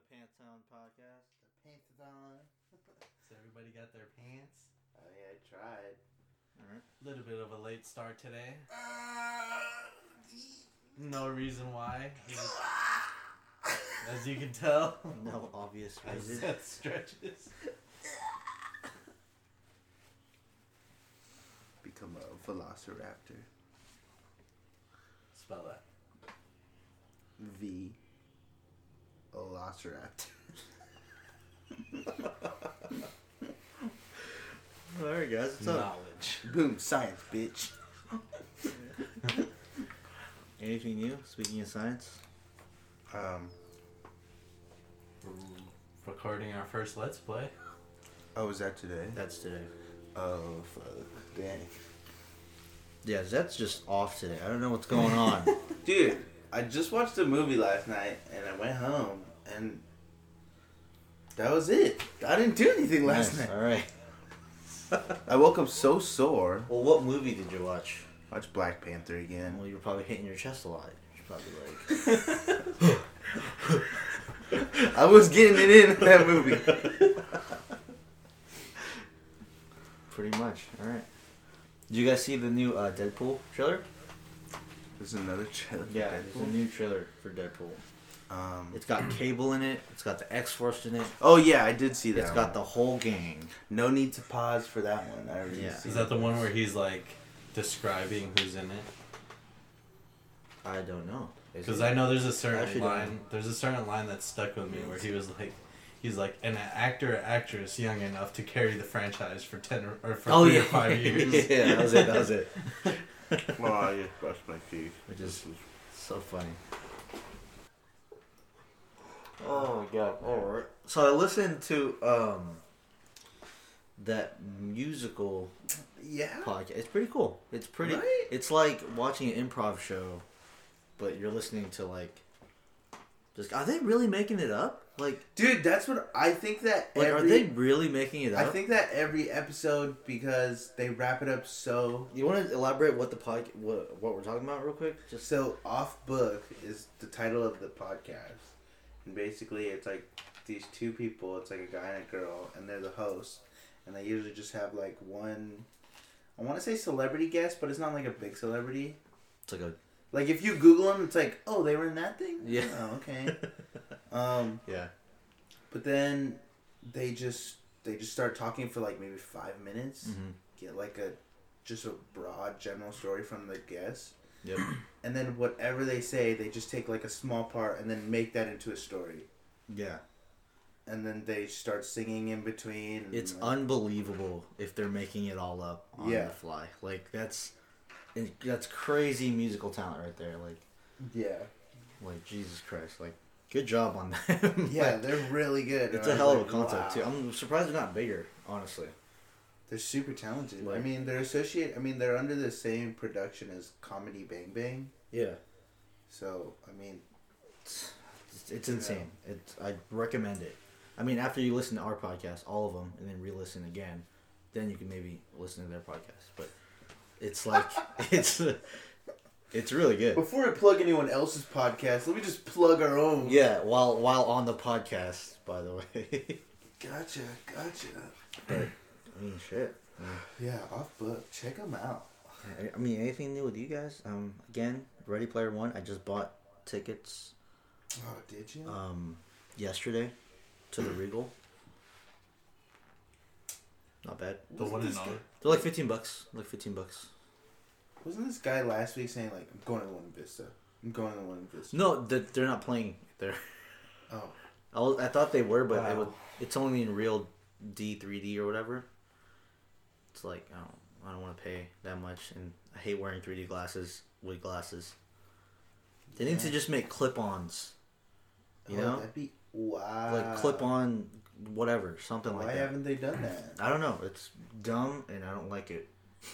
the PantsOn podcast. The PantsOn. So everybody got their pants. Oh yeah, I tried. All right. A little bit of a late start today. Uh, no reason why. As, as you can tell. No obvious As reason. that stretches. Become a velociraptor. Spell that. V. Velociraptor. All right, guys. What's up? Knowledge. Boom, science, bitch. Anything new? Speaking of science. Um. We're recording our first Let's Play. Oh, was that today? That's today. Oh, fuck. Dang. Yeah, that's just off today. I don't know what's going on. Dude, I just watched a movie last night and I went home and that was it. I didn't do anything last Nice. night. All right. I woke up so sore. Well, what movie did you watch? Watch Black Panther again. Well, you were probably hitting your chest a lot. You're probably like, I was getting it in that movie. pretty much. All right. Did you guys see the new uh, Deadpool trailer? There's another trailer. for Yeah, there's a new trailer for Deadpool. Um, It's got Cable in it. It's got the X Force in it. oh yeah, I did see that. It's got the whole gang. No need to pause for that one. I already Yeah. Is that the one where he's like describing who's in it? I don't know. Because? I know there's a certain actually don't line. There's a certain line that stuck with me where he was like, he's like an actor or actress young enough to carry the franchise for ten or, or for Oh three yeah, or five years. yeah, that was it. That was it. Oh, I just brushed my teeth. Which is so funny. Oh my god! All right. So I listened to um that musical Yeah. podcast. It's pretty cool. It's pretty. Right? It's like watching an improv show, but you're listening to like. Just are they really making it up? Like, Dude, that's what I think that like every, are they really making it up? I think that every episode because they wrap it up so You want to elaborate what the pod, what what we're talking about, real quick? Just so off book is the title of the podcast. And basically it's like these two people, it's like a guy and a girl, and they're the hosts. And they usually just have like one I wanna say celebrity guest, but it's not like a big celebrity. it's like a Like if you Google them, it's like, oh, they were in that thing. Yeah. Oh, okay. um, yeah. but then they just they just start talking for like maybe five minutes. hmm Get like a just a broad general story from the guest, Yep. And then whatever they say, they just take like a small part and then make that into a story. Yeah. And then they start singing in between. It's like, unbelievable if they're making it all up on Yeah. the fly. Like that's that's crazy musical talent right there. Like yeah, like Jesus Christ. Like good job on them. yeah, Like, they're really good. it's a hell of a concept too. I'm surprised they're not bigger, honestly. They're super talented. I mean, they're associated. I mean, they're under the same production as Comedy Bang Bang. Yeah. So I mean, It's, it's insane. It's I recommend it. I mean, after you listen to our podcast, all of them, and then re-listen again, then you can maybe listen to their podcast. But it's like it's it's really good. before I plug anyone else's podcast, let me just plug our own. Yeah, while while on the podcast, by the way. Gotcha, gotcha. but I mean, shit. Yeah, off book. Check them out. I- I mean, anything new with you guys? Um, again, Ready Player One. I just bought tickets Oh, did you? um yesterday to the Regal. Not bad. The one and this They're like fifteen bucks. Like fifteen bucks. Wasn't this guy last week saying like, "I'm going to the one Vista. I'm going to the one Vista." No, they're, they're not playing there. Oh, I, was, I thought they were, but it Wow. would, it's only in real D three D or whatever. It's like I don't I don't want to pay that much, and I hate wearing three D glasses with glasses. They need to just make clip-ons, you Oh, know, that'd be wow. like clip-on, whatever, something Why like that. Why haven't they done that? I don't know. It's dumb, and I don't like it.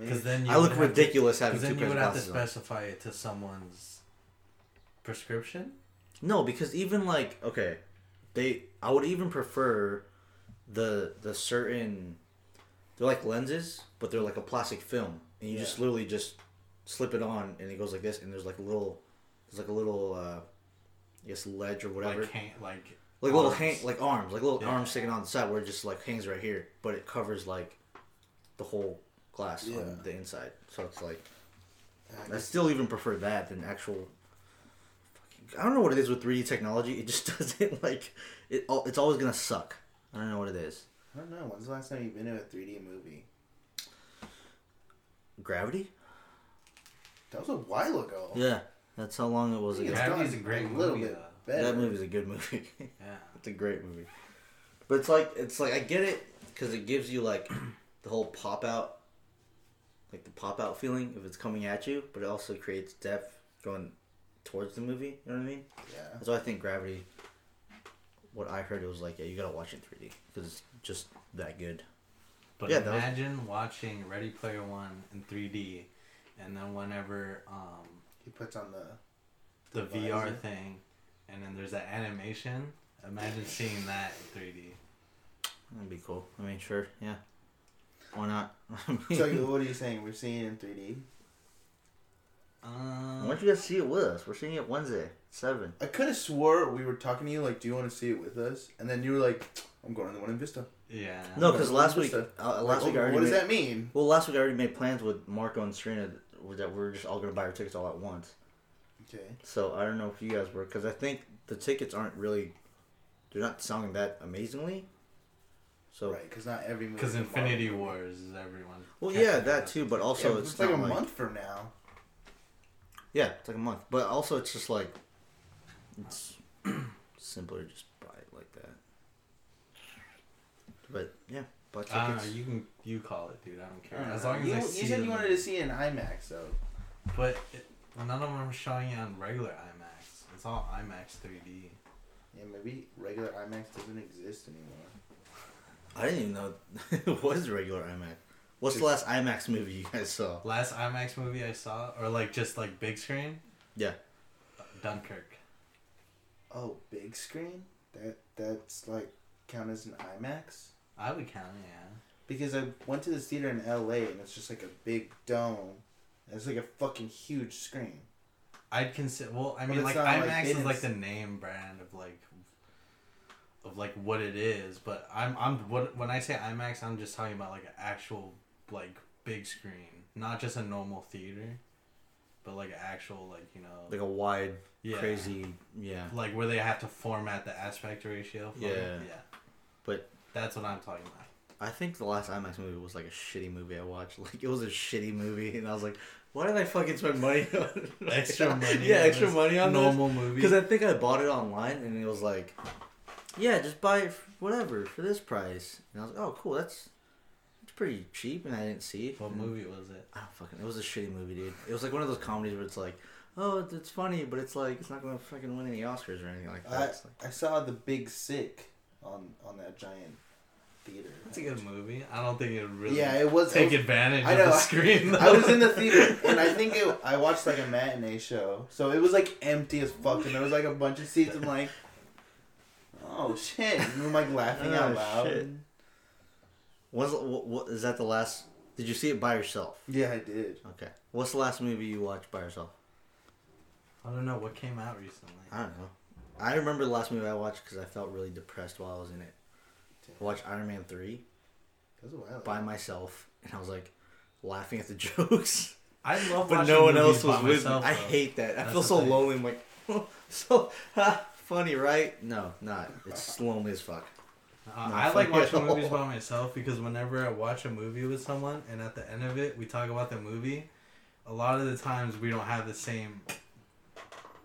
Because then you I look would have to- ridiculous having Because two then you pairs would have to glasses on. specify it to someone's prescription. No, because even like okay, they I would even prefer the the certain they're like lenses, but they're like a plastic film, and you just literally just slip it on, and it goes like this, and there's like a little there's like a little uh, I guess ledge or whatever. Like, hang, like like little arms. hang like arms, like little Yeah. arms sticking on the side where it just like hangs right here, but it covers like the whole glass Yeah. on the inside. So it's like I I still even prefer that than actual. fucking- I don't know what it is with 3D technology. It just doesn't like it. It's always gonna suck. I don't know what it is. I don't know. When's the last time you've been to a 3D movie? Gravity? That was a while ago. Yeah, that's how long it was It's ago. Gravity's a great little movie, bit though. better. That movie's a good movie. yeah. it's a great movie. But it's like it's like I get it because it gives you like the whole pop out, like the pop out feeling if it's coming at you, but it also creates depth going towards the movie. You know what I mean? Yeah. That's why I think Gravity. What I heard it was like, yeah, you gotta watch it in 3D because it's just that good. But Yeah, that was- imagine watching Ready Player One in 3D, and then whenever um, He puts on the. the The VR visor. thing, and then there's that animation. Imagine seeing that in 3D. That'd be cool. I mean, sure, yeah. Why not? So what are you saying? We're seeing it in 3D. Um, why don't you guys see it with us? We're seeing it Wednesday, seven. I could have swore we were talking to you like, "Do you want to see it with us?" And then you were like, "I'm going to the one in Vista." yeah. No, because last week, Vista. uh, Like, last week I already what does made, that mean? well, last week I already made plans with Marco and Serena that that we're just all gonna buy our tickets all at once. Okay. So I don't know if you guys were, because I think the tickets aren't really, they're not selling that amazingly. So Right, because not every movie. Because Infinity Marvel Wars is everyone. well, yeah, that too, but also Yeah, it's, it's like not a like, month from now. Yeah, it's like a month. But also, it's just like it's simpler to just buy it like that. But yeah, buy tickets. I don't know. You can you call it, dude. I don't care. I don't As long as you, I you see said the you wanted to see an IMAX though. But it, none of them are showing it on regular IMAX. It's all IMAX 3D. Yeah, maybe regular IMAX doesn't exist anymore. I didn't even know it was regular IMAX. What's the last IMAX movie you guys saw? Last IMAX movie I saw, or like just like big screen, Yeah, Dunkirk. Oh, big screen? That that's like count as an IMAX? I would count it, yeah. Because I went to this theater in LA and it's just like a big dome. It's like a fucking huge screen. I'd consider. Well, I mean, like not, like, IMAX been is like the name brand of like of like what it is. But I'm I'm what when I say IMAX, I'm just talking about like an actual like big screen, not just a normal theater, but like actual like you know like a wide, yeah, crazy. Yeah, like where they have to format the aspect ratio. For Yeah. it. yeah. But- that's what I'm talking about. I think the last IMAX movie was like a shitty movie I watched. Like it was a shitty movie, and I was like, why did I fucking spend money on Extra money. yeah, extra this money on this? normal movie. Because I think I bought it online and it was like, yeah, just buy it f- whatever for this price. And I was like, oh, cool, that's pretty cheap. And I didn't see it. what And movie was it? Ah, I don't fucking. It was a shitty movie, dude. It was like one of those comedies where it's like, oh, it's, it's funny, but it's like it's not gonna fucking win any Oscars or anything like that. I, like, I saw the Big Sick on on that giant theater. It's a good movie. I don't think it really Yeah, it was. take I was- advantage I of know. the screen. Though. I was in the theater and I think it, I watched like a matinee show, so it was like empty as fuck, and there was like a bunch of seats. I'm like, oh shit! And I'm like laughing Oh, out loud. shit. Was what, what is that the last? Did you see it by yourself? Yeah, I did. Okay. What's the last movie you watched by yourself? I don't know what came out recently. I don't know. I remember the last movie I watched because I felt really depressed while I was in it. I watched Iron Man three That was a while. by myself, and I was like laughing at the jokes. I love, but watching no one else was with myself, me. I though. hate that. I feel so thing. lonely. I'm like, so ha, funny, right? No, not. It's lonely as fuck. Uh, I like watching movies by myself because whenever I watch a movie with someone and at the end of it we talk about the movie, a lot of the times we don't have the same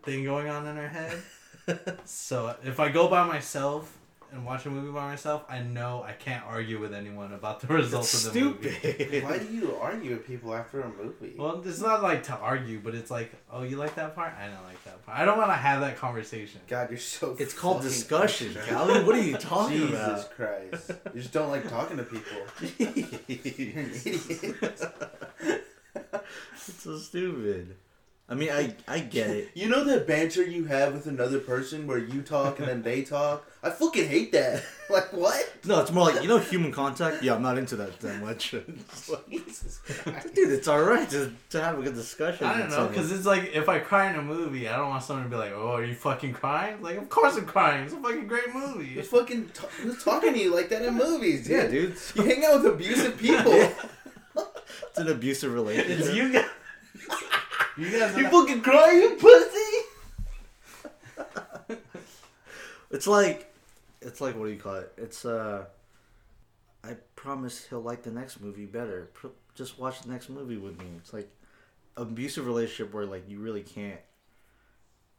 thing going on in our head. so if I go by myself and watch a movie by myself, I know I can't argue with anyone about the results It's of the movie. stupid. Why do you argue with people after a movie? Well, it's not like to argue, but it's like, oh, you like that part? I don't like that part. I don't want to have that conversation. God, you're so. It's called discussion, extra. Calvin. What are you talking Jesus about? Jesus Christ! You just don't like talking to people. You're an idiot. it's so stupid. I mean, I I get it. You know that banter you have with another person where you talk and then they talk? I fucking hate that. Like what? No, it's more like you know human contact. Yeah, I'm not into that that much. Jesus Dude, it's all right to, to have a good discussion. I don't know, because it's like if I cry in a movie, I don't want someone to be like, "Oh, are you fucking crying?" Like, of course I'm crying. It's a fucking great movie. Who's fucking t- who's talking to you like that in movies, dude? yeah, dude, You hang out with abusive people. it's an abusive relationship. It's you guys. You guys. You Are fucking cry, you pussy. It's like, it's like what do you call it? It's uh, I promise he'll like the next movie better. Pr- Just watch the next movie with me. It's like abusive relationship where like you really can't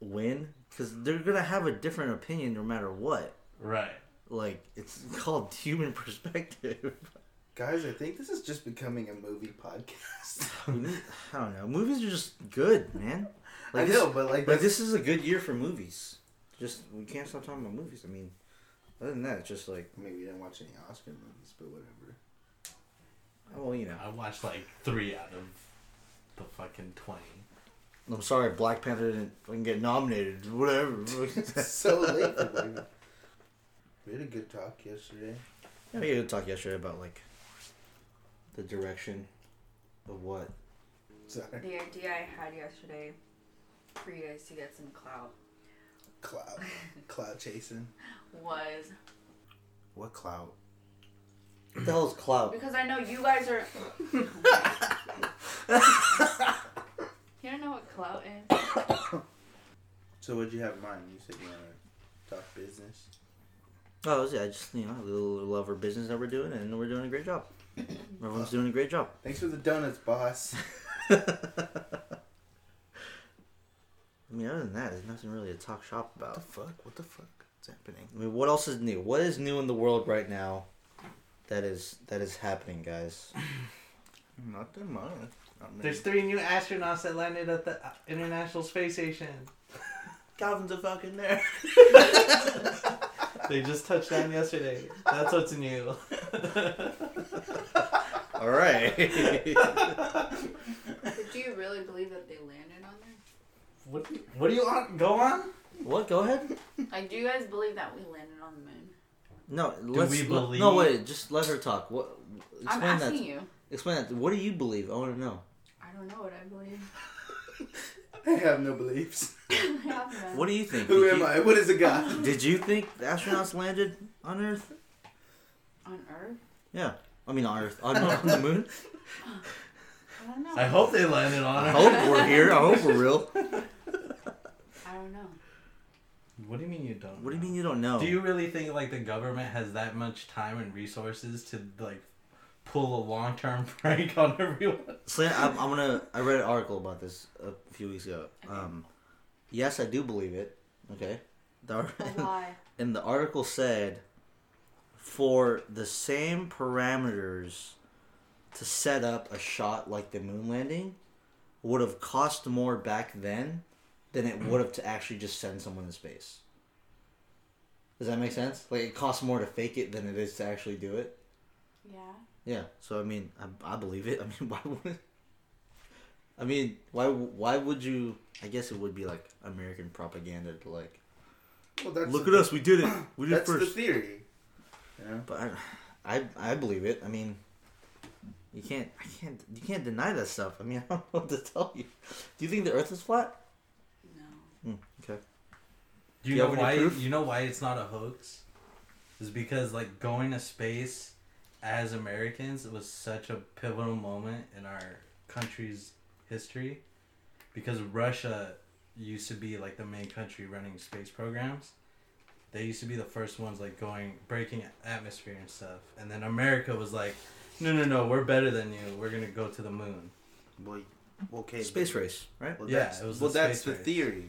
win because they're gonna have a different opinion no matter what. right. Like it's called human perspective. Guys, I think this is just becoming a movie podcast. I don't know. Movies are just good, man. I this- know, but like, But this is a good year for movies. Just we can't stop talking about movies. I mean, other than that, it's just like, I mean, we didn't watch any Oscar movies, but whatever. oh well, you know. I watched like three out of the fucking twenty. I'm sorry, Black Panther didn't fucking get nominated. Whatever. It's so late for Black We had a good talk yesterday. yeah, we had a good talk yesterday about like the direction of what. Sorry. The idea I had yesterday for you guys to get some clout Cloud. Cloud chasing. was What cloud? What the hell is clout? because I know you guys are. you don't know what clout is? So what'd you have in mind? You said you want to talk business. Oh, yeah, I just you know a little love our business that we're doing, and we're doing a great job. Everyone's doing a great job. Thanks for the donuts, boss. I mean, other than that, there's nothing really to talk shop What the about. fuck? What the fuck is happening? I mean, what else is new? What is new in the world right now? That is that is happening, guys. Nothing much. Not. There's three new astronauts that landed at the uh, International Space Station. Calvin's a fucking nerd. They just touched down yesterday. That's what's new. All right. Do you really believe that they landed on there? what? do you- What do you want? Go on. what? Go ahead. Like, do you guys believe that we landed on the moon? No, let's. we believe- no, wait. Just let her talk. What? I'm Explain asking that. you. Explain that. What do you believe? I want to know. I don't know what I believe. I have no beliefs. I have none. What do you think? Who Did am you- I? What is a god? Did you think the astronauts landed on Earth? On Earth? Yeah. I mean, on Earth. On, on the moon. I don't know. I hope they landed on it. I it. hope we're here. I hope we're real. I don't know. What do you mean you don't? What do you mean you don't know? Do you really think like the government has that much time and resources to like pull a long term prank on everyone? Slant, I'm, I'm gonna. I read an article about this a few weeks ago. Um, yes, I do believe it. Okay. The, But why? and the article said, for the same parameters to set up a shot like the moon landing, would have cost more back then than it would have to actually just send someone to space. Does that make sense? Like it costs more to fake it than it is to actually do it. Yeah. Yeah, so I mean, I, I believe it. I mean, why would? I mean, why why would you? I guess it would be like American propaganda to like, Well, that's look the, at us, we did it, we did it That's the theory. You know? But I, I, I believe it. I mean, you can't, I can't, you can't deny that stuff. I mean, I don't know what to tell you. Do you think the Earth is flat? No. Hmm, okay. Do you, Do you know have any why? proof? You know why it's not a hoax? Is because like going to space as Americans was such a pivotal moment in our country's history, because Russia used to be like the main country running space programs. They used to be the first ones like going breaking atmosphere and stuff, and then America was like, no, no, no, we're better than you. We're gonna go to the moon. Well, okay. Space race, right? Well, Yeah, that's, it was well, the that's space the race. theory.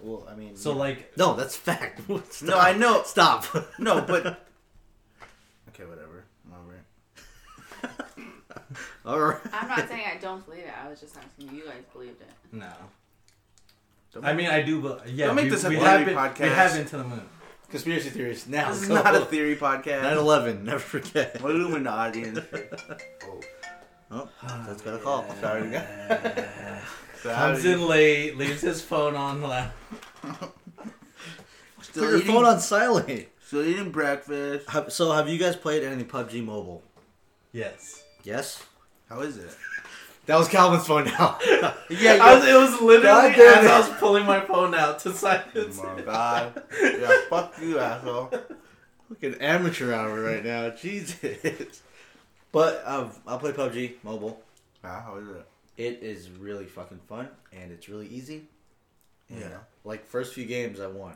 Well, I mean. So yeah. like, No, that's fact. No, I know. Stop. No, but. okay, whatever. I'm over it. All right. I'm not saying I don't believe it. I was just asking you guys believed it. no. Don't I mean, I do. But yeah, Don't make we, this a we have been, podcast. We have been to the moon. Conspiracy theories now. This is go. not a theory podcast. 9/11. Never forget. Illuminati and shit. Oh. Oh, that's got a call. Sorry, Comes in late, leaves his phone on the loud. Still Put your eating, phone on silent. Still eating breakfast. Have, so, have you guys played any PUBG Mobile? Yes. Yes. How is it? That was Calvin's phone now. Yeah, I was, it was literally God as. I was pulling my phone out to Oh silence my god. Yeah, fuck you, asshole. Fucking amateur hour right now. Jesus. But um, I'll play PUBG Mobile. Ah, how is it? It is really fucking fun and it's really easy. And, Yeah. Like first few games I won.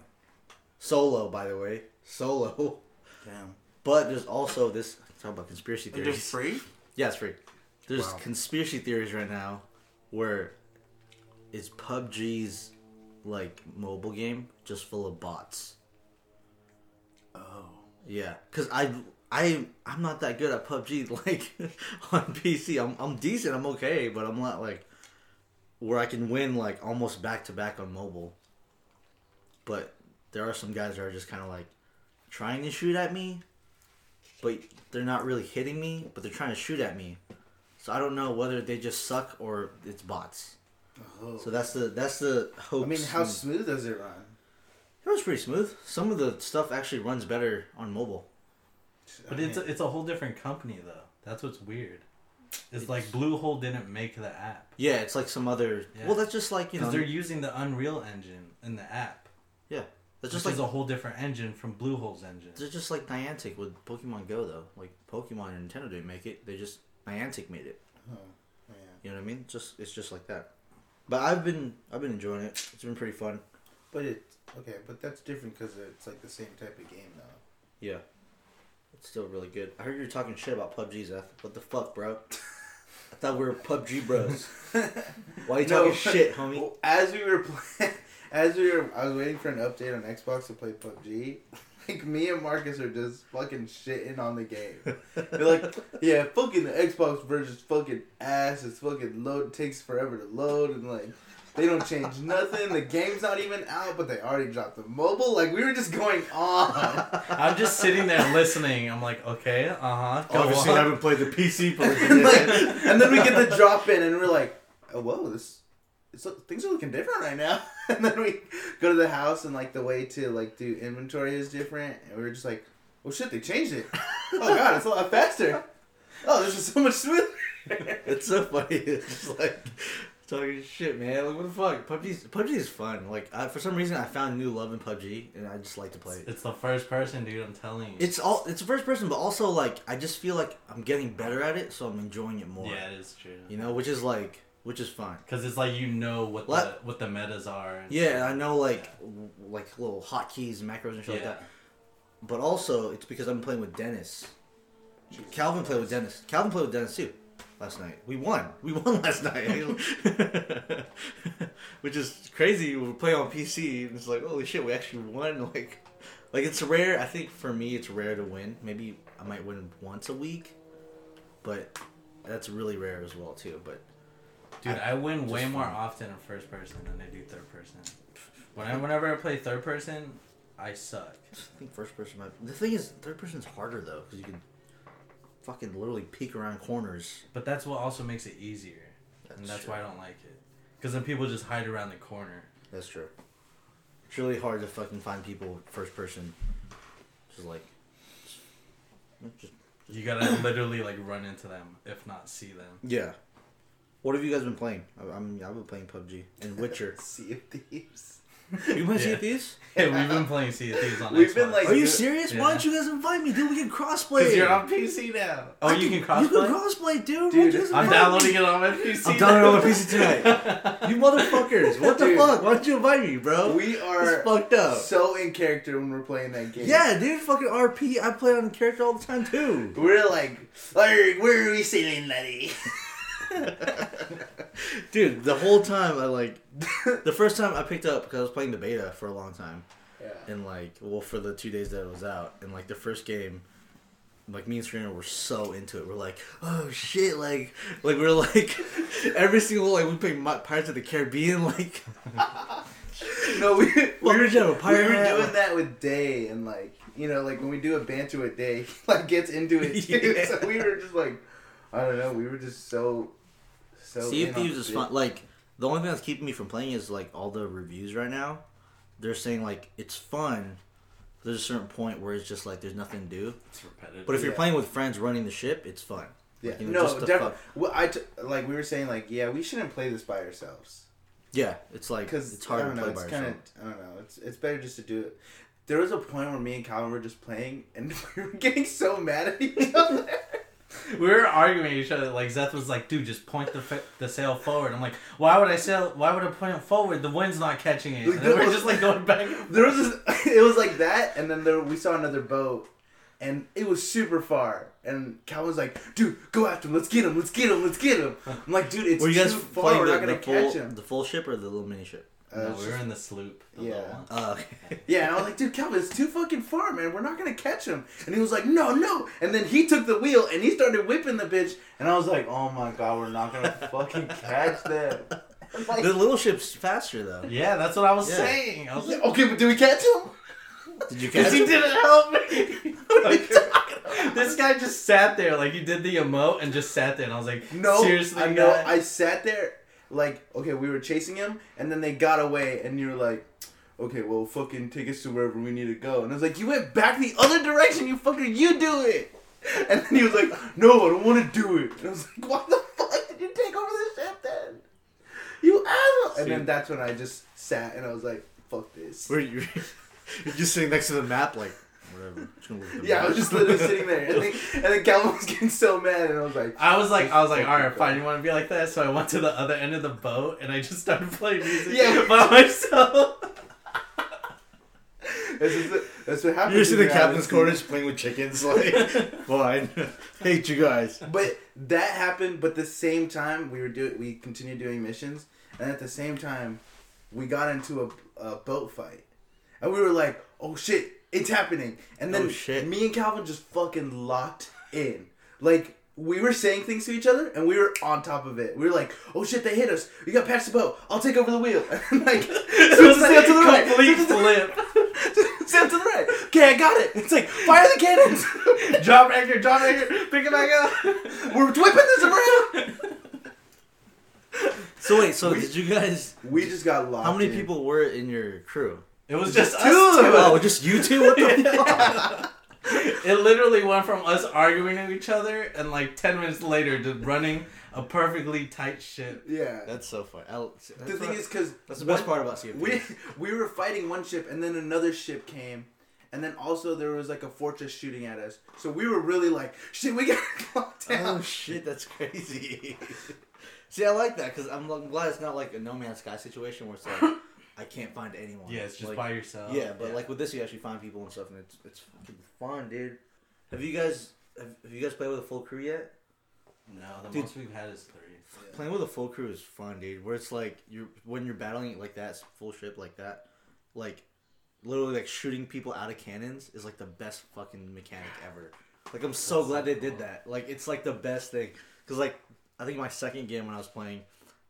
Solo, by the way. Solo. Damn. But there's also this talk about conspiracy Is it theories. free? Yeah, it's free. There's Wow. conspiracy theories right now where is PUBG's like mobile game just full of bots. Oh. Yeah, cuz I I I'm not that good at PUBG like on PC. I'm I'm decent, I'm okay, but I'm not like where I can win like almost back to back on mobile. But there are some guys that are just kind of like trying to shoot at me, but they're not really hitting me, but they're trying to shoot at me. So I don't know whether they just suck or it's bots. oh. So that's the that's the hope. I mean, how smooth does it run? It was pretty smooth. Some of the stuff actually runs better on mobile. But I it's a, it's a whole different company though. That's what's weird. It's, It's- like Bluehole didn't make the app Yeah, it's like some other. Yeah. Well, that's just like you know. because they're using the Unreal Engine in the app. Yeah, that's just like a whole different engine from Bluehole's engine. they're just like Niantic with Pokemon Go though. Like Pokemon and Nintendo didn't make it. They just Niantic made it. oh, yeah. You know what I mean? Just it's just like that. But I've been I've been enjoying it. It's been pretty fun. But it okay, but that's different because it's like the same type of game though. Yeah. It's still really good. I heard you were talking shit about PUBG, Zeth. What the fuck, bro? I thought we were PUBG bros. Why are you talking shit, homie? Well, as we were playing, as we were, I was waiting for an update on Xbox to play PUBG. Like me and Marcus are just fucking shitting on the game. They're like, yeah, fucking the Xbox version's fucking ass. It's fucking load takes forever to load and like they don't change nothing. The game's not even out, but they already dropped the mobile. Like we were just going on. I'm just sitting there listening. I'm like, okay, uh huh. Obviously, I haven't played the PC version and, like, and then we get the drop in and we're like, oh, whoa, this. It's, look- things are looking different right now. And then we go to the house and like the way to like do inventory is different. And we were just like, oh shit, they changed it. Oh god, it's a lot faster. Oh, this is so much smoother. It's so funny. It's just like talking shit, man. Like what the fuck? PUBG's PUBG is fun. Like I, for some reason, I found new love in PUBG, and I just like to play it. It's the first person, dude. I'm telling you. It's all it's the first person, but also like I just feel like I'm getting better at it, so I'm enjoying it more. yeah, it is true. You know, which is like which is fine Because it's like you know what the What? what the metas are. And Yeah, and I know like w- like little hotkeys and macros and shit like that. But also, it's because I'm playing with Dennis. Jesus Calvin played with Dennis. Calvin played with Dennis too last night. We won. We won last night. Which is crazy. We play on PC and it's like, holy shit, we actually won. Like, like it's rare. I think for me, it's rare to win. Maybe I might win once a week, but that's really rare as well too. But Dude, I win way more fun. often in first person than I do third person. When I, whenever I play third person, I suck. I think first person might. The thing is, third person's harder though because you can fucking literally peek around corners. But that's what also makes it easier, and that's true. why I don't like it. Because then people just hide around the corner. That's true. It's really hard to fucking find people first person. Just like, just You gotta literally like run into them, if not see them. yeah. What have you guys been playing? I, I'm I've been playing PUBG and Witcher. Sea of Thieves. you playing Sea Yeah. of Thieves? Hey, we've been playing Sea of Thieves on We've Xbox. been, like, Are you serious? Yeah. Why don't you guys invite me, dude? We can crossplay. Because you're on PC now. Oh, I you can crossplay. You crossplay. can crossplay, dude. Dude, you guys I'm downloading me? it on my PC. I'm downloading it on my PC tonight. You motherfuckers! What the Dude. fuck? Why don't you invite me, bro? We It's are fucked up. so in character when we're playing that game. Yeah, dude, fucking RP. I play on character all the time too. We're like, like where are we sailing, laddie? Dude, the whole time I like, the first time I picked up because I was playing the beta for a long time, yeah. and like, well, for the two days that it was out, and like the first game, like me and Serena were so into it. We're like, oh shit, like, like we're like, every single like we played Mi- Pirates of the Caribbean, like, No, we, we were we have a we were doing that with Day and like you know like when we do a banter with Day, he, like gets into it too. Yeah. So we were just like, I don't know. We were just so so. Sea in of Thieves is fun. Like the only thing that's keeping me from playing is like all the reviews right now. They're saying like it's fun. There's a certain point where it's just like there's nothing to do. It's repetitive. But if you're Yeah. playing with friends running the ship, it's fun. Yeah, Like, you know, no, just definitely. fuck- Well, I t- like we were saying like yeah, we shouldn't play this by ourselves Yeah, it's like because it's hard I to don't know. play It's by kind of yourself. I don't know. It's it's better just to do it. There was a point where me and Calvin were just playing and we were getting so mad at each other. we were arguing with each other. Like Zeth was like, "Dude, just point the fa- the sail forward." I'm like, "Why would I sail? Why would I point it forward? The wind's not catching it." And then we're just like going back. there was this, it was like that, and then there we saw another boat, and it was super far. And Calvin's like, "Dude, go after him. Let's get him. Let's get him. Let's get him." I'm like, "Dude, it's Were you guys too far. We're the, not gonna the full catch him." the full ship or the little mini ship? Uh, no, we were just- in the sloop. The Yeah. Uh, Yeah, and I was like, dude, Calvin, it's too fucking far, man. We're not gonna catch him. And he was like, no, no. And then he took the wheel and he started whipping the bitch. And I was like, oh my god, we're not gonna fucking catch them. Like, the little ship's faster though. Yeah, that's what I was Yeah. saying. I was like, okay, but did we catch him? Did you catch him? because he didn't help me. Like, this guy just sat there, like he did the emote and just sat there, and I was like, No, seriously, I know. guy? I sat there, like, okay, we were chasing him, and then they got away, and you're like, okay, well, fucking take us to wherever we need to go. And I was like, you went back the other direction, you fucking, you do it. And then he was like, no, I don't want to do it. And I was like, what the fuck did you take over the ship then? You asshole. And then that's when I just sat and I was like, fuck this. Were you you're just sitting next to the map like whatever. Just gonna look at the Yeah, I was just literally sitting there, and then, and then Calvin was getting so mad, and I was like, I was like, I was like, all right, fine. You want to be like that? So I went to the other end of the boat and I just started playing music Yeah. by myself. this is it. that's what happened. You're just in the captain's quarters playing with chickens, like fine. Hate you guys. But that happened. But the same time, we were doing, we continued doing missions, and at the same time, we got into a, a boat fight, and we were like, "Oh shit, it's happening!" And then Oh, me and Calvin just fucking locked in, like. We were saying things to each other, and we were on top of it. We were like, "Oh shit, they hit us! We got past the boat. I'll take over the wheel." And like, It was sail to the right, complete sail the right, flip. sail to the right. Okay, I got it. It's like fire the cannons. drop anchor, drop anchor, pick it back up. We're whipping this around. So wait, so We- did you guys? We just got locked. How many in. people were in your crew? It was just us Two. two. Oh, just you two? What the fuck? It literally went from us arguing with each other and like ten minutes later to running a perfectly tight ship. Yeah. That's so funny. I'll, that's the thing is, because that's the best part about Sea of we Thieves. we were fighting one ship, and then another ship came, and then also there was like a fortress shooting at us. So we were really like, shit, we got locked oh, down. Oh shit, that's crazy. See, I like that because I'm, I'm glad it's not like a No Man's Sky situation where it's like I can't find anyone. Yeah, it's just like, by yourself. Yeah, but like with this, you actually find people and stuff, and it's it's fucking fun, dude. Have you guys have, have you guys played with a full crew yet? no, the Dude. most we've had is three. Playing with a full crew is fun, dude. Where it's like you're when you're battling like that full ship like that, like literally like shooting people out of cannons is like the best fucking mechanic ever. Like I'm so That's glad so they did that. Like it's like the best thing because like I think my second game when I was playing,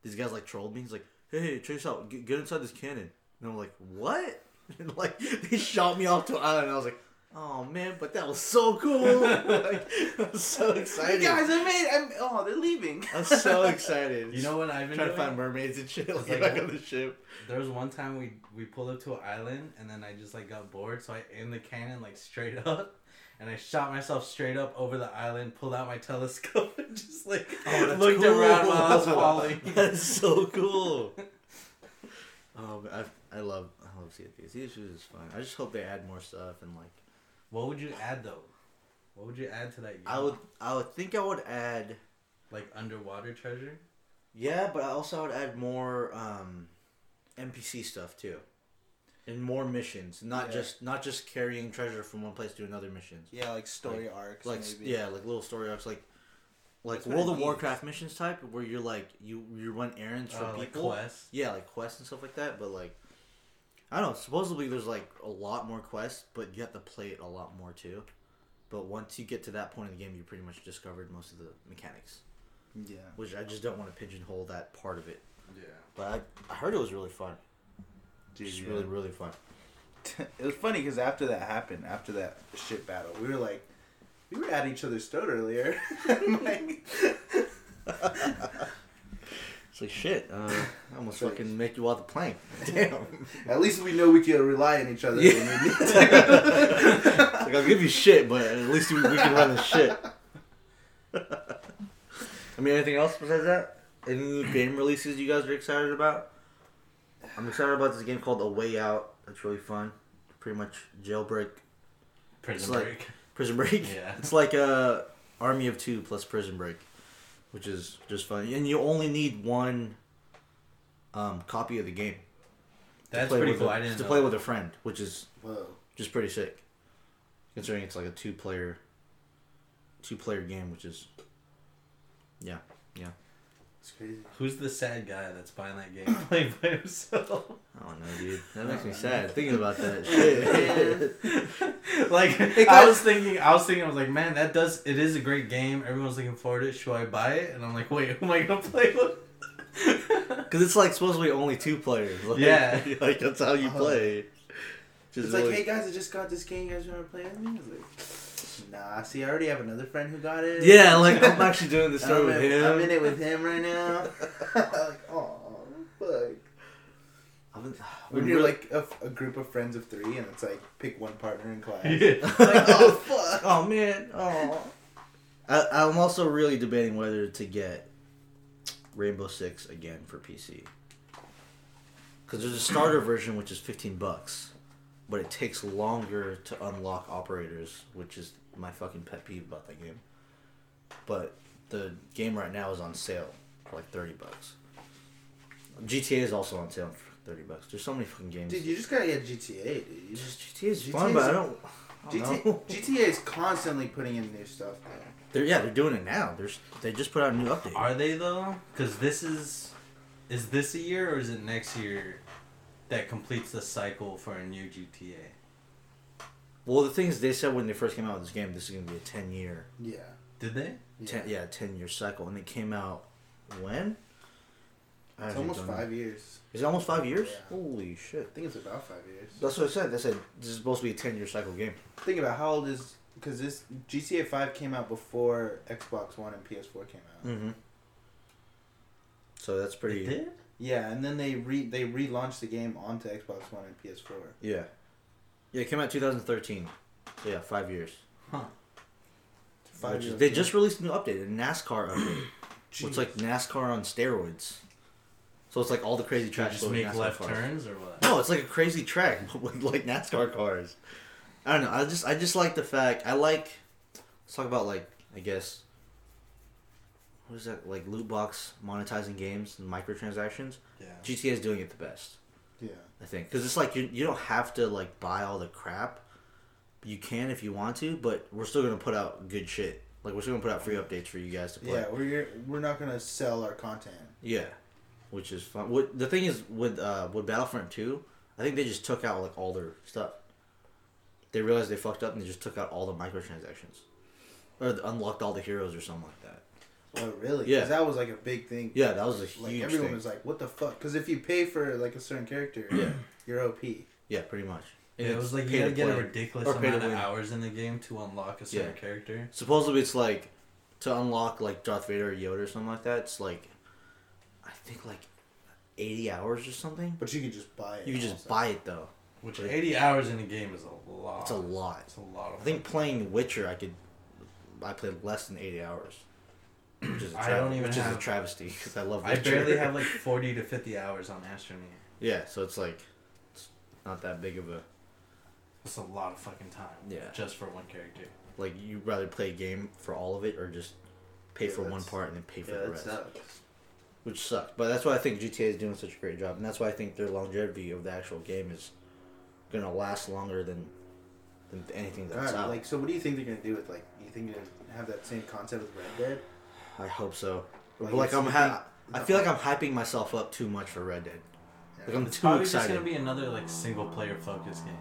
these guys like trolled me. He's like, "Hey, check this out. Get, get inside this cannon." And I'm like, "What?" And like they shot me off to an island. And I was like, "Oh man, but that was so cool!" like, I was so excited. You excited. guys, I made. I'm, oh, they're leaving. I'm so excited. You know what I've been trying to find mermaids and shit. Like, It's like back that. on the ship. There was one time we we pulled up to an island and then I just like got bored, so I aimed the cannon like straight up, and I shot myself straight up over the island, pulled out my telescope, and just like Oh, looked cool. around while I was falling. That's so cool. Oh, I, I love I love Sea of Thieves. Sea of Thieves is fun. I just hope they add more stuff and like What would you add though? What would you add to that? Game? I would I would think I would add like underwater treasure. yeah, but I also would add more um, NPC stuff too, and more missions. Not Yeah. just not just carrying treasure from one place to another missions. Yeah, like story arcs. like maybe. yeah, like little story arcs, like like That's what World of. Warcraft missions type, where you're like you you run errands for Uh, like people. quests. Yeah, like quests and stuff like that. But like, I don't know. Supposedly there's like a lot more quests, but you have to play it a lot more too. But once you get to that point in the game, you pretty much discovered most of the mechanics, Yeah. which I just don't want to pigeonhole that part of it. Yeah. But I, I heard it was really fun. Dude, Just yeah. really really fun. it was funny because after that happened, after that shit battle, we were like, We were at each other's throat earlier. like, It's like shit. Uh, I almost fucking make you off the plane. Damn. at least we know we can rely on each other Yeah. when we need to. like I'll give you shit, but at least we, we can run the shit. I mean, anything else besides that? Any new game releases you guys are excited about? I'm excited about this game called A Way Out. That's really fun. Pretty much jailbreak, Prison It's like- Break. prison break. Yeah. It's like a Army of Two plus Prison Break, which is just fun. And you only need one um, copy of the game. to That's play pretty with cool. A, I didn't to know play that. with a friend, which is Whoa. just pretty sick. Considering it's like a two player two player game, which is yeah, yeah. It's crazy. Who's the sad guy that's buying that game playing by himself? I don't know, dude. That makes me sad thinking about that shit. like It I was thinking, I was thinking, I was like, man, that does. It is a great game. Everyone's looking forward to it. Should I buy it? And I'm like, wait, who am I gonna play with? Because it's like supposed to be only two players. Like, Yeah. like that's how you Uh-huh. play. Just It's like, hey guys, I just got this game. You guys want to play with me? I was like, nah. See, I already have another friend who got it. yeah, like I'm actually doing this story I'm, with in, him. I'm in it with him right now. like, oh, fuck. I've ah, When we you're like a, a group of friends of three, and it's like pick one partner in class. Yeah. like, oh fuck. oh man, oh. I, I'm also really debating whether to get Rainbow Six again for PC. Because there's a starter version which is 15 bucks, but it takes longer to unlock operators, which is my fucking pet peeve about that game. But the game right now is on sale for like 30 bucks. GTA is also on sale for 30 bucks. There's so many fucking games. Dude, you just gotta get GTA, dude. You just GTA is fun, but is- I don't. I don't GTA. GTA is constantly putting in new stuff. Though. They're, yeah, they're doing it now. There's they just put out a new update. Are they though? Because this is, is this a year or is it next year that completes the cycle for a new GTA? Well, the thing is, they said when they first came out with this game, this is gonna be a ten year, Yeah. Did they? ten, yeah, ten year cycle, and it came out when? I It's almost don't know. five years. Is it almost five years? Yeah. Holy I shit! think it's about five years. That's what I said. They said this is supposed to be a ten year cycle game. Think about how old is because this GTA Five came out before Xbox One and PS4 came out. Mm-hmm. So that's pretty. It did. Yeah, and then they re they relaunched the game onto Xbox One and PS4. Yeah. Yeah, it came out 2013. So yeah, five years. Huh. Five Which years. they just released a new update, a NASCAR update. Jeez. It's like NASCAR on steroids. So it's like all the crazy Did you tracks. just go with make NASCAR left cars. turns or what? No, it's like a crazy track with like NASCAR cars. I don't know. I just I just like the fact I like. Let's talk about like I guess. What is that like loot box monetizing games and microtransactions? Yeah. GTA is doing it the best. yeah. I think because it's like you you don't have to like buy all the crap. You can if you want to, but we're still gonna put out good shit. Like we're still gonna put out free updates for you guys to play. Yeah, we're we're not gonna sell our content. Yeah, which is fun. What the thing is with uh, with Battlefront Two, I think they just took out like all their stuff. They realized they fucked up and they just took out all the microtransactions, or unlocked all the heroes or something like that. Oh, really? Yeah, that was like a big thing. Yeah, that was a huge Like everyone thing. was like, "What the fuck?" Because if you pay for like a certain character, Yeah. you're OP. yeah, pretty much. Yeah, it was like you to gotta get a ridiculous Or amount of win. hours in the game to unlock a certain Yeah. character. Supposedly, it's like to unlock like Darth Vader or Yoda or something like that. It's like I think like eighty hours or something. But you could just buy it. You can just also. buy it though. Which 80 hours in a game is a lot. It's a lot. It's a lot of I think playing Witcher, I could. I played less than eighty hours. Which is a, I tra- don't even which is a travesty because I love. I Witcher. barely have like 40 to 50 hours on Astroneer. Yeah, so it's like, it's not that big of a It's a lot of fucking time. Yeah. Just for one character. like. You'd rather play a game for all of it or just pay Yeah, for one part and then pay for Yeah, the that rest, sucks. which sucks. But that's why I think GTA is doing such a great job, and that's why I think their longevity of the actual game is gonna last longer than than anything that's God, out. like, so what do you think they're gonna do with like? You think they're gonna have that same concept with Red Dead? I hope so. Like, But like I'm, something- ha- I feel like I'm hyping myself up too much for Red Dead. Like I'm It's too probably excited. just gonna be another like single player focused game.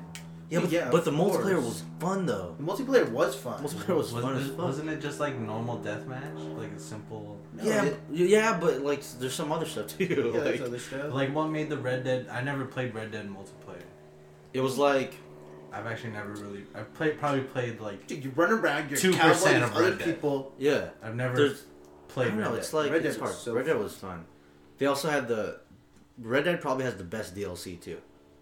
yeah, but, Yeah, but the of multiplayer was fun though. The multiplayer was fun. Multiplayer was fun Wasn't as it, fuck. wasn't it just like normal deathmatch? Like a simple. No, yeah, it- yeah, but like there's some other stuff too. yeah, like, there's other stuff. Like what made the Red Dead? I never played Red Dead multiplayer. it was like I've actually never really. I've played probably played like Dude, you run around, you're 2% cowboy with of other Red Dead. people. Yeah. I've never There's I played don't Red know. Dead. It's like Red it's Dead was hard. so Red Dead fun. was fun. They also had the Red Dead probably has the best DLC too,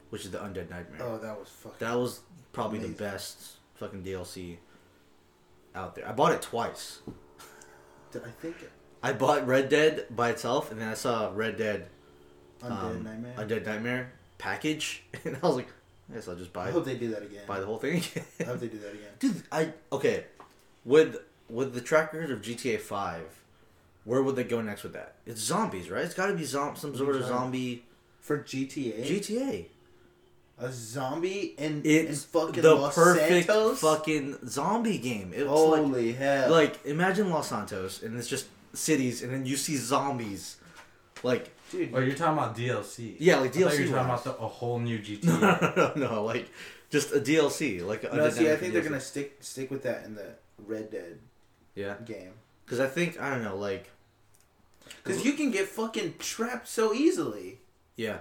which is the Undead Nightmare. Oh, that was fucking. That was probably Amazing. the best fucking DLC out there. I bought it twice. Did I think I bought Red Dead by itself, and then I saw Red Dead Undead um, Nightmare? Undead Nightmare package, and I was like, I guess I'll just buy it. I hope they do that again. buy the whole thing. I hope they do that again. Dude, I okay. With with the track record of GTA Five, where would they go next with that? It's zombies, right? It's got to be zom- some sort of zombie For GTA, GTA. a zombie in, in It's fucking the Los perfect Santos? fucking zombie game. It's like Holy hell. like imagine Los Santos and it's just cities, and then you see zombies, like Dude, Oh, you're talking about DLC. yeah, like I DLC. you were talking about the, a whole new GTA. no, no, no, no, like just a DLC, like no, see, I Nightmare think they're gonna stick stick with that in the Red Dead yeah, game. Because I think I don't know, like Because you can get fucking trapped so easily. yeah,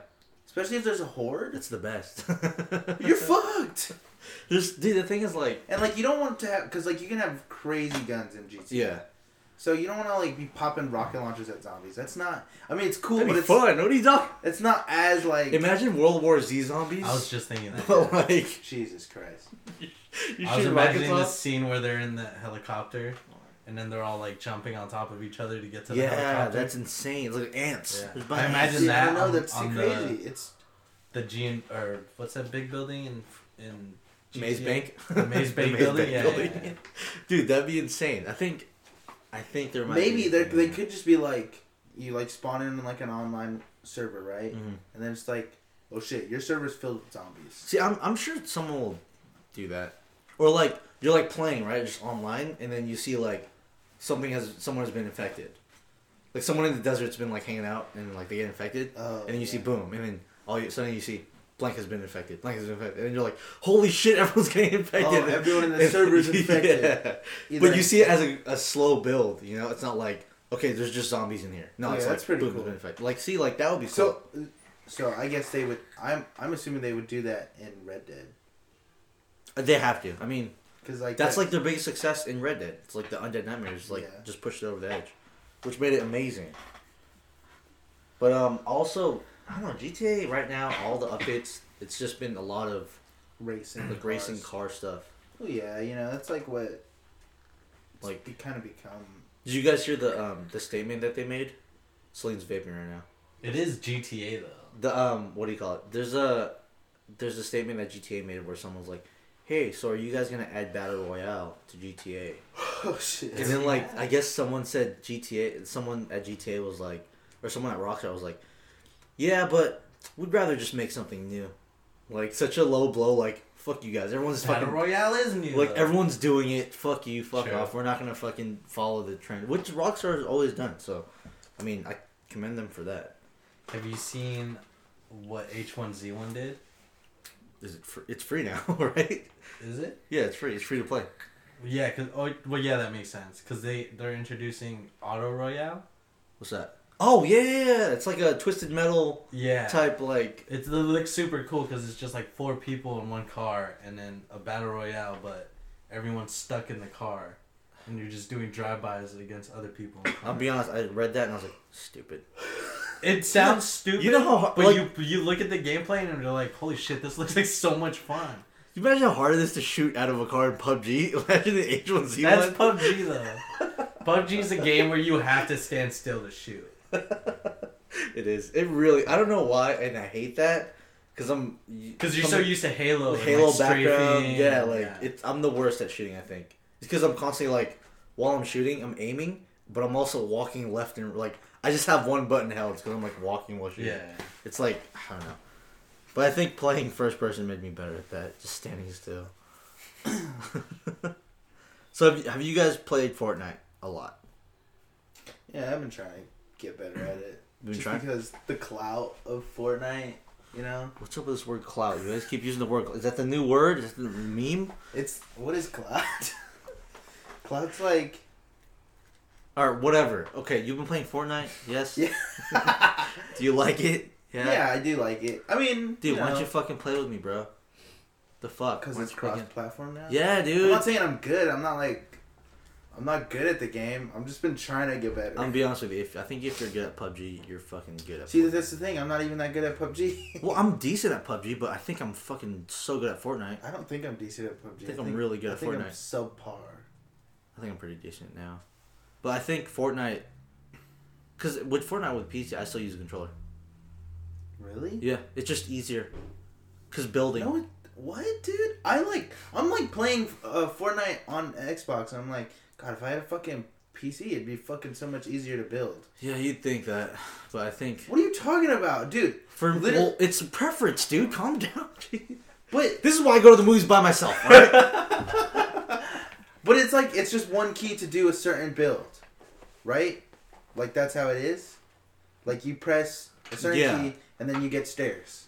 Especially if there's a horde. it's the best. You're fucked. Just dude, the thing is like And like you don't want to have because like you can have crazy guns in GTA. yeah, So you don't want to like be popping rocket launchers at zombies. That's not. I mean, it's cool, that'd but be it's fun. What are you talking? it's not as like. Imagine World War Z zombies. I was just thinking that. but like Jesus Christ. you I was imagining the scene where they're in the helicopter, and then they're all like jumping on top of each other to get to the Yeah, helicopter. that's insane. It's like ants. Yeah. There's I imagine ants. Yeah, I know on- that's on the- crazy. It's the G or what's that big building in in Maze GTA? Bank. The Maze Bank building? Yeah, yeah, yeah. Dude, that'd be insane. I think, I think there might maybe be they they could just be like you like spawn in like an online server, right? Mhm. And then it's like, oh shit, your server's filled with zombies. See, I'm I'm sure someone will do that, or like you're like playing right, just online, and then you see like something has someone has been infected, like someone in the desert's been like hanging out and like they get infected, Oh, and then you see boom, and then all you suddenly you see blank has been infected, blank has been infected, and you're like, holy shit, everyone's getting infected. Oh, everyone in the server is infected. Yeah. Either- But you see it as a, a slow build, you know. It's not like okay, there's just zombies in here. No, Yeah, it's that's like pretty boom, cool. been infected. Like, see, like that would be cool. So, so I guess they would. I'm I'm assuming they would do that in Red Dead they have to. I mean, because like that's that- like their biggest success in Red Dead. It's like the Undead Nightmares, like Yeah. just pushed it over the edge, which made it amazing. But um, also, I don't know GTA right now. All the updates, it's just been a lot of racing, like cars. racing car stuff. Well, yeah, you know that's like what Like- like it kind of become. Did you guys hear the um the statement that they made? Celine's vaping right now. It is GTA though. The um, what do you call it? There's a there's a statement that GTA made where someone's like, "Hey, so are you guys gonna add battle royale to GTA?" Oh shit! And then like I guess someone said GTA. Someone at GTA was like, or someone at Rockstar was like, "Yeah, but we'd rather just make something new." Like such a low blow. Like fuck you guys. Everyone's Battle fucking Royale is new. like though. everyone's doing it. Fuck you. Fuck Sure. off. We're not gonna fucking follow the trend, which Rockstar has always done. So, I mean, I commend them for that. Have you seen what H1Z1 did? Is it? Fr- it's free now, right? Is it? Yeah, it's free. It's free to play. Yeah, cause oh well yeah that makes sense because they they're introducing Auto Royale. What's that? Oh yeah, yeah, yeah. It's like a twisted metal Yeah. type. Like It's it looks super cool because it's just like four people in one car and then a battle royale, but everyone's stuck in the car, and you're just doing drive-bys against other people. I'll be honest. I read that and I was like, stupid. It sounds stupid. You know how hard- but like- you you look at the gameplay and you're like, holy shit, this looks like so much fun. You imagine how hard it is to shoot out of a car in PUBG? Imagine the H1Z1. That's PUBG though. PUBG's a game where you have to stand still to shoot. it is. It really. I don't know why, and I hate that because I'm. Because you're so used to Halo. and, Halo like, background. strafing, Yeah, like yeah. it's. I'm the worst at shooting. I think it's because I'm constantly like, while I'm shooting, I'm aiming, but I'm also walking left and like. I just have one button held because I'm like walking while shooting. Yeah. It's like I don't know, but I think playing first person made me better at that. Just standing still. so have you, have you guys played Fortnite a lot? yeah, I've been trying to get better at it. Been Just trying? because the clout of Fortnite, you know, What's up with this word clout? You guys keep using the word. Is that the new word? Is that the meme? it's what is clout? Clout's like Or whatever. Okay, you've been playing Fortnite. Yes. yeah, Do you like it? yeah, Yeah, I do like it. I mean, Dude, why know, don't you fucking play with me, bro? The fuck? Because it's you cross-platform now. Yeah, dude. I'm not saying I'm good. I'm not like, I'm not good at the game. I'm just been trying to get better. I'm gonna be honest with you. If I think if you're good at PUBG, you're fucking good at. See, Fortnite. that's the thing. I'm not even that good at PUBG. Well, I'm decent at PUBG, but I think I'm fucking so good at Fortnite. I don't think I'm decent at PUBG. I think I'm really good I at think I'm Fortnite. subpar. I think I'm pretty decent now. But I think Fortnite, because with Fortnite with PC, I still use a controller. Really? Yeah, it's just easier. Cause building. No, what, dude? I like. I'm like playing uh, Fortnite on Xbox. And I'm like, God, if I had a fucking PC, it'd be fucking so much easier to build. Yeah, you'd think that, but I think What are you talking about, dude? for Literally- well, it's a preference, dude. Calm down. But this is why I go to the movies by myself. Right? but it's like it's just one key to do a certain build, right? Like that's how it is. Like you press a certain Yeah. key and then you get stairs,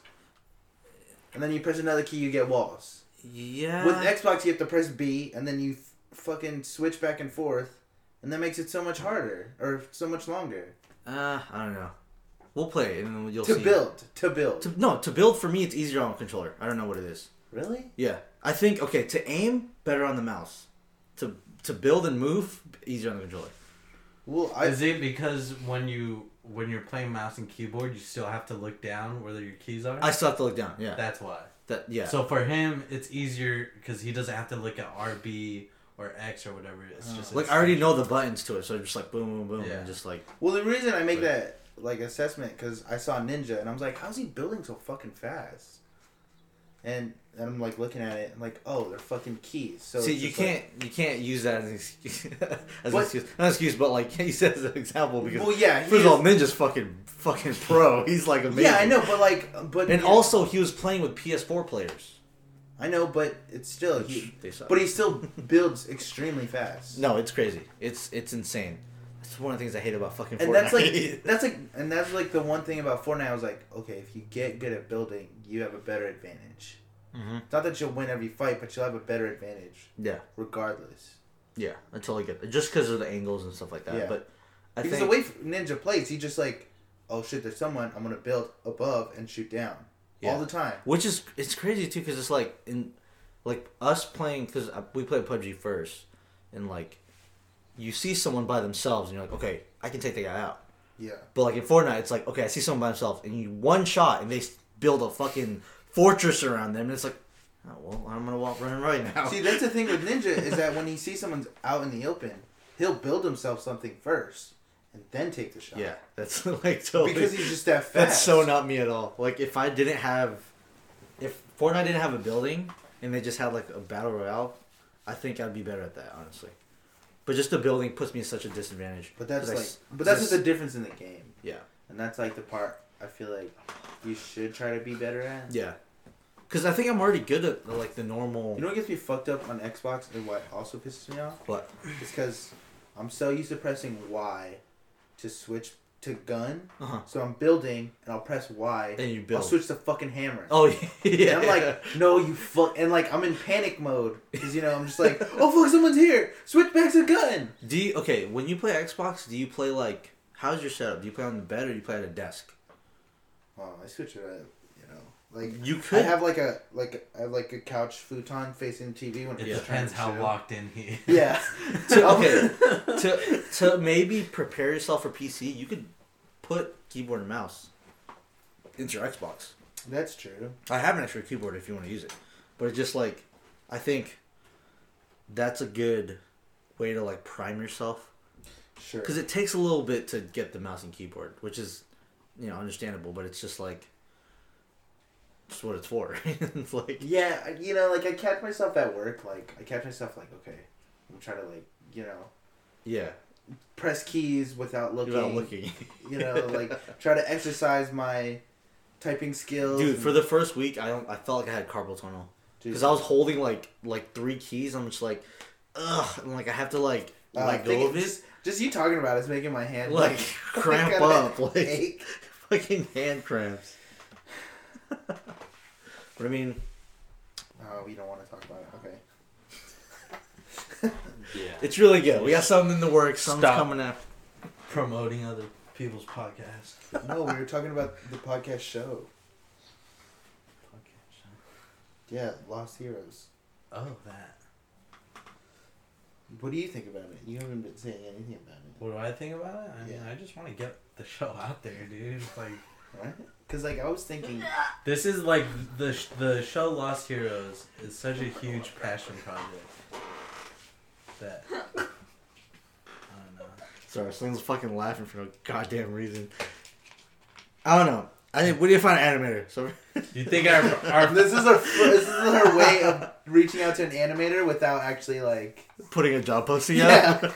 and then you press another key, you get walls. yeah. With Xbox, you have to press B and then you f- fucking switch back and forth, and that makes it so much harder or so much longer uh, I don't know. We'll play it and then you'll to see. build. To build. To, no, to build for me, it's easier on a controller. I don't know what it is. really? Yeah, I think okay to aim better on the mouse. To to build and move easier on the controller. Well, I Is it because when you when you're playing mouse and keyboard, you still have to look down where your keys are? I still have to look down. Yeah, That's why. that yeah. So for him, it's easier because he doesn't have to look at RB or X or whatever. It's uh-huh. just like I already know the buttons to it, so just like boom, boom, boom, Yeah. and just like Well, the reason I make But- that like assessment because I saw Ninja and I was like, "How's he building so fucking fast?" And and I'm like looking at it, and like, "Oh, they're fucking keys." So see you can't you can't use that as an excuse, as an excuse, not an excuse, but like he said as an example because well, yeah, first of all, Ninja's fucking fucking pro. He's like amazing. yeah, I know, but like, but And yeah, also, he was playing with PS4 players. I know, but it's still he, but he still builds extremely fast. no, it's crazy. It's it's insane. That's one of the things I hate about fucking and Fortnite. that's like that's like and that's like the one thing about Fortnite. I was like, okay, if you get good at building, you have a better advantage. hmm not that you'll win every fight, but you'll have a better advantage Yeah, regardless. yeah. Until I get just because of the angles and stuff like that. Yeah. But I because think the way Ninja plays, he just like, oh shit, there's someone. I'm gonna build above and shoot down Yeah. all the time. which is it's crazy too because it's like in like us playing because we played PUBG first and like you see someone by themselves and you're like okay I can take the guy out Yeah. but like in Fortnite it's like okay I see someone by himself and you one shot and they build a fucking fortress around them and it's like oh well I'm gonna walk running right now See, that's the thing with Ninja is that when he sees someone's out in the open, he'll build himself something first and then take the shot. yeah that's like totally Because he's just that fast. That's so not me at all. Like if I didn't have, if Fortnite didn't have a building and they just had like a battle royale, I think I'd be better at that honestly. But just the building puts me in such a disadvantage. But that's I like, s- but that's just- just the difference in the game, yeah, and that's like the part I feel like you should try to be better at. yeah. Because I think I'm already good at like the normal. You know what gets me fucked up on Xbox and what also pisses me off? What? It's because I'm so used to pressing Y to switch to gun. Uh-huh. So I'm building and I'll press Y. And you build. I'll switch to fucking hammer. Oh yeah. And I'm like, no, you fuck. And like, I'm in panic mode because you know I'm just like, oh fuck, someone's here. Switch back to gun. do you okay when you play Xbox? Do you play like how's your setup? Do you play on the bed or do you play at a desk? Oh, I switch it up. You know, like You I could. have like a like I have like a couch futon facing TV when It I'm just trying depends to how chill. locked in he. is. Yeah. to, okay to to maybe prepare yourself for PC, you could put keyboard and mouse into your Xbox. That's true. I have an extra keyboard if you want to use it, but it's just like I think that's a good way to like prime yourself Sure. because it takes a little bit to get the mouse and keyboard, which is you know understandable, but it's just like just what it's for. it's like Yeah, you know, like I catch myself at work. Like I catch myself like, okay, I'm trying to like, you know, yeah, press keys without looking. without looking. You know, like try to exercise my typing skills. Dude, and- for the first week, I don't. I felt like I had carpal tunnel. Because I was holding like like three keys. I'm just like, ugh, and like I have to like uh, let go of it- Just, just you talking about it's making my hand like cramp kinda up, like fucking hand cramps. but I mean, Oh, we don't want to talk about it. Okay. Yeah. it's really good. We got something in the works. Something's Stop. coming up. Promoting other people's podcasts. No, we were talking about the podcast show. Podcast show. Yeah, Lost Heroes. Oh, that. What do you think about it? You haven't been saying anything about it, What do I think about it? I mean, I just want to get the show out there, dude. Like right? Because like I was thinking, this is like the sh- the show Lost Heroes is such a huge passion project that I don't know. Sorry, someone's fucking laughing for no goddamn reason. I don't know. I think we need to find an animator. So You think our our this is our this is our way of reaching out to an animator without actually like. putting a job posting Yeah. out.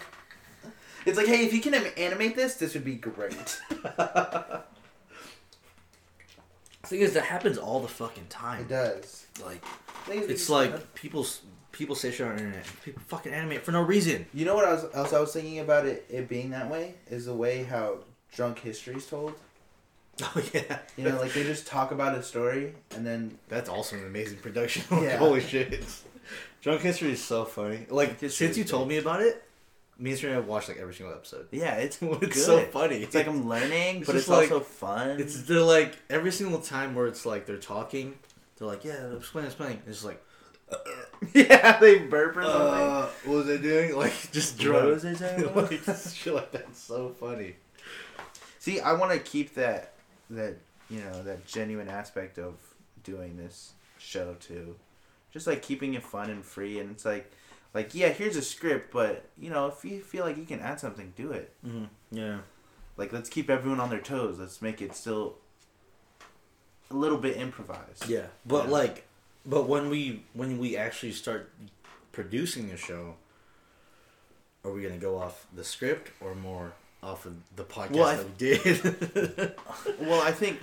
It's like, hey, if you can am- animate this, this would be great. Thing is, that happens all the fucking time. It does. Like, it's like people people say shit on the internet. People fucking animate for no reason. You know what I was else I was thinking about it it being that way is the way how drunk history is told. Oh yeah. You know, like they just talk about a story and then That's also an amazing production. Yeah. Holy shit. Drunk History is so funny. Like, since you told me about it, me and Serena watched like every single episode. yeah, it's it's good. so funny. It's like I'm learning, It's but it's like- also fun. It's they're like every single time where it's like they're talking, they're like, yeah, explain, explain. It's just like, yeah, they burp or something. uh, what was I doing? Like just What drunk. was I talking like shit like that's so funny. See, I want to keep that that you know that genuine aspect of doing this show too, just like keeping it fun and free. And it's like, like yeah, here's a script, but you know, if you feel like you can add something, do it. Mm-hmm. Yeah. Like let's keep everyone on their toes. Let's make it still a little bit improvised. Yeah, but Yeah. like, but when we when we actually start producing the show, are we gonna go off the script or more off of the podcast Well, I- that we did? Well, I think.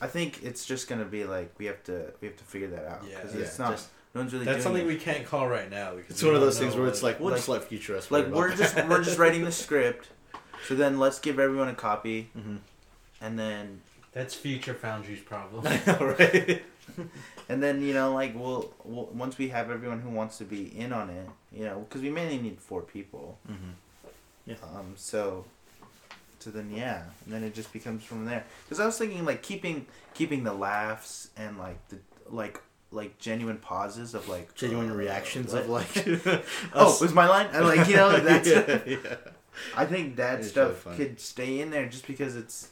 I think it's just gonna be like we have to we have to figure that out Yeah. because Yeah, it's not just- no one's really That's doing something it. we can't call right now because it's one of those things where it's like we'll like- just let future us. like we're just we're just writing the script so then let's give everyone a copy hmm and then that's Future Foundry's problem. I know, right? and then you know like we'll, we'll once we have everyone who wants to be in on it you know because we mainly need four people hmm um so so then yeah and then it just becomes from there because i was thinking like keeping keeping the laughs and like the like like genuine pauses of like Genuine uh, reactions what? of like, oh was my line and like you know that's yeah, yeah. I think that It's stuff really could stay in there just because it's,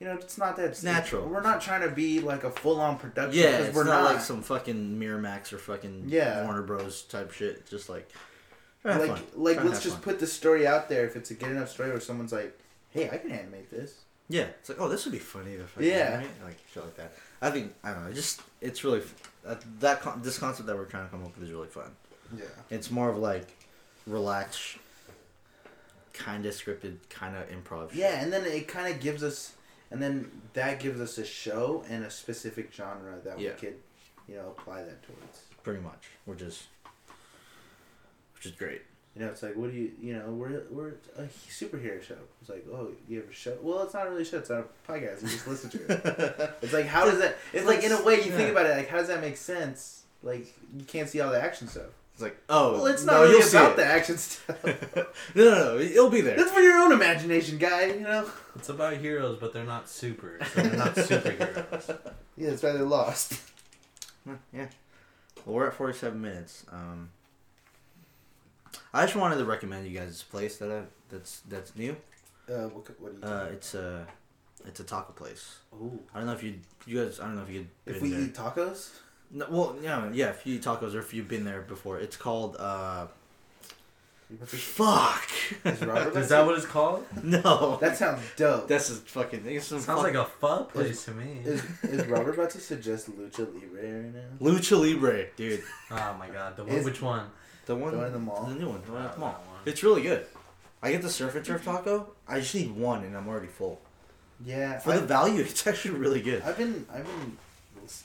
you know, it's not that It's natural. We're not trying to be like a full on production. Yeah, it's we're not, not. like some fucking Miramax or fucking Yeah. Warner Bros type shit. Just like, try to have like, fun. like let's just fun. put the story out there. If it's a good enough story where someone's like, "Hey, I can animate this." Yeah, it's like, oh, this would be funny if I Yeah. animate like shit like that. I think I don't know. Just it's really that, that con- this concept that we're trying to come up with is really fun. Yeah. It's more of like relaxed, kind of scripted, kind of improv. shit. Yeah, and then it kind of gives us, and then that gives us a show and a specific genre that Yeah. we could, you know, apply that towards. pretty much. Which is, which is great. You know, it's like, what do you, you know, we're we're a superhero show. It's like, oh, you have a show? Well, it's not really a show. It's not a podcast. You just listen to it. It's like how does that? It's like in a way you think about it. Like how does that make sense? Like you can't see all the action stuff. It's like, oh, Well, it's no, not really about it. the action stuff. no, no, no, it'll be there. That's for your own imagination, guy. You know. It's about heroes, but they're not super. So they're not superheroes. Yeah, that's why they're lost. Yeah. Well, we're at 47 minutes. Um, I just wanted to recommend you guys this place that I, that's that's new. Uh, what, what do you? Uh, it's a it's a taco place. Ooh. I don't know if you you guys. I don't know if you. If we there. eat tacos. No, well, yeah, yeah. If you eat tacos or if you've been there before, it's called. uh Fuck. Is Is that what it's called? no. that sounds dope. That's just fucking. It's some Sounds fuck- like a fun place to me. Is is Robert about to suggest lucha libre right now? Lucha Libre, dude. Oh my god, the one, Is- which one? The one, The one in the mall? The new one. The one at the mall. It's really good. I get the surf and turf taco. I just need one, and I'm already full. Yeah, For the I've, value, it's actually really good. I've been I've been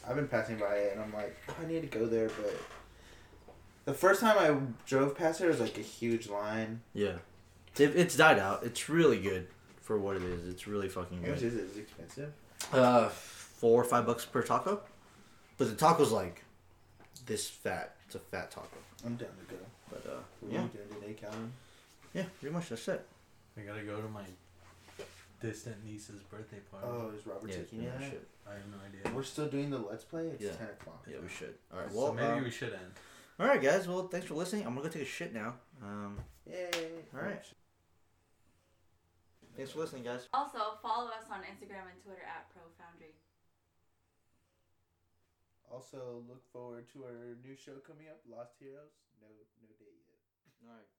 I've been passing by it, and I'm like, oh, I need to go there, but the first time I drove past there was like a huge line. Yeah, it, it's died out. It's really good for what it is. It's really fucking How much good. is it? Is it expensive? Uh, four or five bucks per taco, but the taco's like this fat. It's a fat taco. I'm down to go. But uh, What are yeah, you doing today, Calvin? yeah, pretty much that's it. I gotta go to my distant niece's birthday party. Oh, is Robert Yeah, taking yeah, shit. I have no idea. We're still doing the let's play. It's Yeah. ten o'clock. Yeah, we should. All right. so Well, maybe um, we should end. all right, guys. Well, thanks for listening. I'm gonna go take a shit now. Um, Yay! All right. thanks for listening, guys. Also, follow us on Instagram and Twitter at ProFoundry. Also, look forward to our new show coming up, Lost Heroes. No, no date yet. All right.